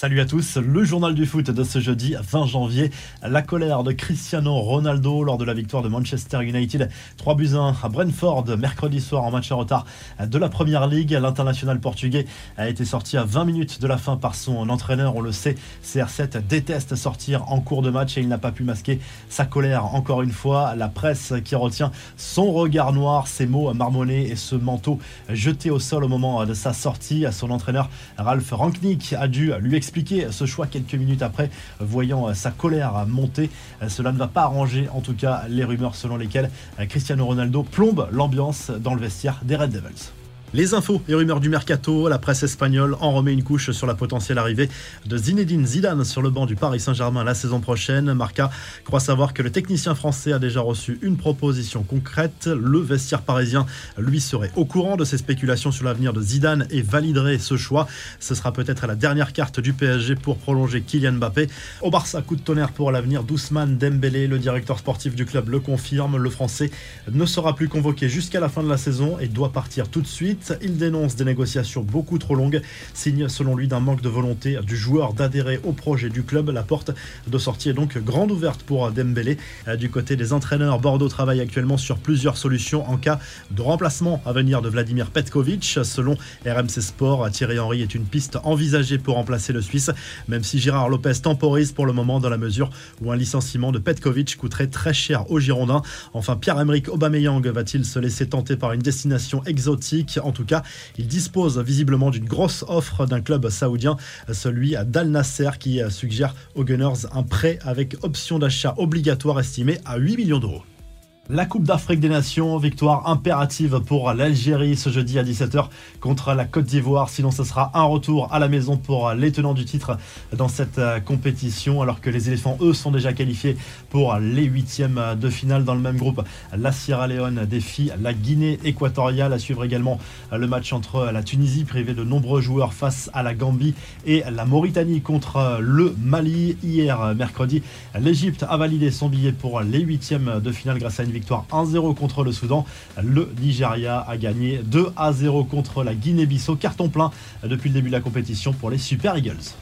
Salut à tous, le journal du foot de ce jeudi 20 janvier. La colère de Cristiano Ronaldo lors de la victoire de Manchester United 3 buts 1 à Brentford mercredi soir en match en retard de la Première Ligue. L'international portugais a été sorti à 20 minutes de la fin par son entraîneur. On le sait, CR7 déteste sortir en cours de match et il n'a pas pu masquer sa colère encore une fois. La presse qui retient son regard noir, ses mots marmonnés et ce manteau jeté au sol au moment de sa sortie. à Son entraîneur Ralph Ranknick a dû lui expliquer ce choix quelques minutes après, voyant sa colère monter. Cela ne va pas arranger en tout cas les rumeurs selon lesquelles Cristiano Ronaldo plombe l'ambiance dans le vestiaire des Red Devils. Les infos et rumeurs du mercato, la presse espagnole en remet une couche sur la potentielle arrivée de Zinedine Zidane sur le banc du Paris Saint-Germain la saison prochaine. Marca croit savoir que le technicien français a déjà reçu une proposition concrète. Le vestiaire parisien, lui, serait au courant de ces spéculations sur l'avenir de Zidane et validerait ce choix. Ce sera peut-être la dernière carte du PSG pour prolonger Kylian Mbappé. Au Barça, coup de tonnerre pour l'avenir d'Ousmane Dembélé. Le directeur sportif du club le confirme. Le français ne sera plus convoqué jusqu'à la fin de la saison et doit partir tout de suite. Il dénonce des négociations beaucoup trop longues, signe selon lui d'un manque de volonté du joueur d'adhérer au projet du club. La porte de sortie est donc grande ouverte pour Dembélé. Euh, du côté des entraîneurs, Bordeaux travaille actuellement sur plusieurs solutions en cas de remplacement à venir de Vladimir Petkovic. Selon RMC Sport, Thierry Henry est une piste envisagée pour remplacer le Suisse, même si Gérard Lopez temporise pour le moment dans la mesure où un licenciement de Petkovic coûterait très cher aux Girondins. Enfin, Pierre-Emerick Aubameyang va-t-il se laisser tenter par une destination exotique tout cas, il dispose visiblement d'une grosse offre d'un club saoudien, celui d'Al Nasser, qui suggère aux Gunners un prêt avec option d'achat obligatoire estimé à 8 millions d'euros. La Coupe d'Afrique des Nations, victoire impérative pour l'Algérie ce jeudi à 17h contre la Côte d'Ivoire. Sinon, ce sera un retour à la maison pour les tenants du titre dans cette euh, compétition. Alors que les éléphants, eux, sont déjà qualifiés pour les huitièmes de finale dans le même groupe. La Sierra Leone défie la Guinée équatoriale. À suivre également le match entre la Tunisie, privée de nombreux joueurs, face à la Gambie et la Mauritanie contre le Mali. Hier, mercredi, l'Égypte a validé son billet pour les huitièmes de finale grâce à une victoire 1-0 contre le Soudan. Le Nigeria a gagné 2 0 contre la Guinée-Bissau. Carton plein depuis le début de la compétition pour les Super Eagles.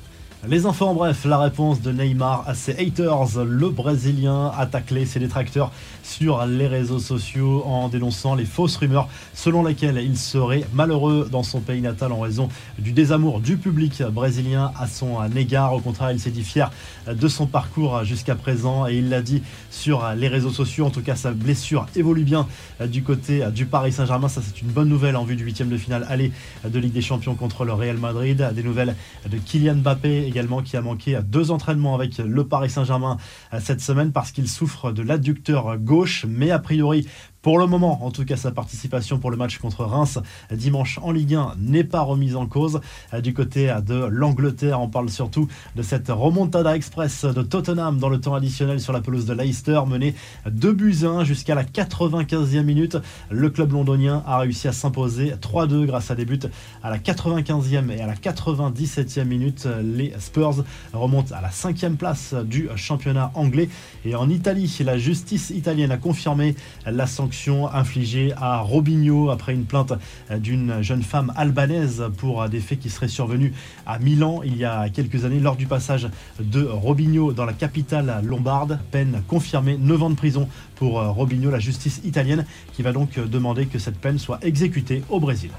Les enfants, bref, la réponse de Neymar à ses haters. Le Brésilien a taclé ses détracteurs sur les réseaux sociaux en dénonçant les fausses rumeurs selon lesquelles il serait malheureux dans son pays natal en raison du désamour du public brésilien à son égard. Au contraire, il s'est dit fier de son parcours jusqu'à présent et il l'a dit sur les réseaux sociaux. En tout cas, sa blessure évolue bien du côté du Paris Saint-Germain. Ça, c'est une bonne nouvelle en vue du huitième de finale aller de Ligue des Champions contre le Real Madrid. Des nouvelles de Kylian Mbappé également qui a manqué à deux entraînements avec le Paris Saint-Germain euh, cette semaine parce qu'il souffre de l'adducteur gauche, mais a priori pour le moment, en tout cas, sa participation pour le match contre Reims dimanche en Ligue 1 n'est pas remise en cause. Du côté de l'Angleterre, on parle surtout de cette remontada express de Tottenham dans le temps additionnel sur la pelouse de Leicester, menée 2 buts 1 jusqu'à la 95e minute. Le club londonien a réussi à s'imposer 3-2 grâce à des buts à la 95e et à la 97e minute. Les Spurs remontent à la 5e place du championnat anglais. Et en Italie, la justice italienne a confirmé la sanction infligée à Robinho après une plainte d'une jeune femme albanaise pour des faits qui seraient survenus à Milan il y a quelques années lors du passage de Robinho dans la capitale lombarde. Peine confirmée, 9 ans de prison pour Robinho, la justice italienne qui va donc demander que cette peine soit exécutée au Brésil.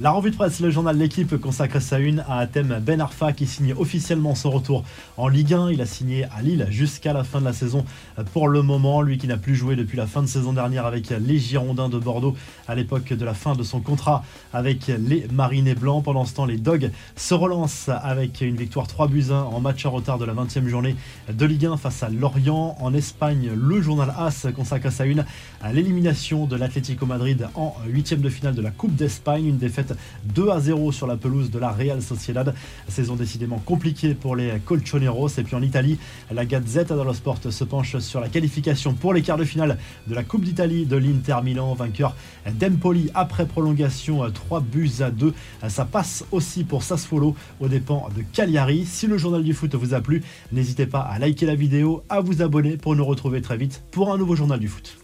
La revue de presse, le journal L'équipe consacre sa une à thème Ben Arfa qui signe officiellement son retour en Ligue 1. Il a signé à Lille jusqu'à la fin de la saison pour le moment. Lui qui n'a plus joué depuis la fin de saison dernière avec les Girondins de Bordeaux à l'époque de la fin de son contrat avec les Marinés Blancs. Pendant ce temps, les Dogs se relancent avec une victoire 3 buts 1 en match en retard de la 20e journée de Ligue 1 face à Lorient. En Espagne, le journal AS consacre sa une à l'élimination de l'Atlético Madrid en huitième de finale de la Coupe d'Espagne. Une défaite 2 à 0 sur la pelouse de la Real Sociedad. Saison décidément compliquée pour les Colchoneros. Et puis en Italie, la Gazzetta dello Sport se penche sur la qualification pour les quarts de finale de la Coupe d'Italie de l'Inter Milan, vainqueur d'Empoli après prolongation 3 buts à 2. Ça passe aussi pour Sassuolo aux dépens de Cagliari. Si le journal du foot vous a plu, n'hésitez pas à liker la vidéo, à vous abonner pour nous retrouver très vite pour un nouveau journal du foot.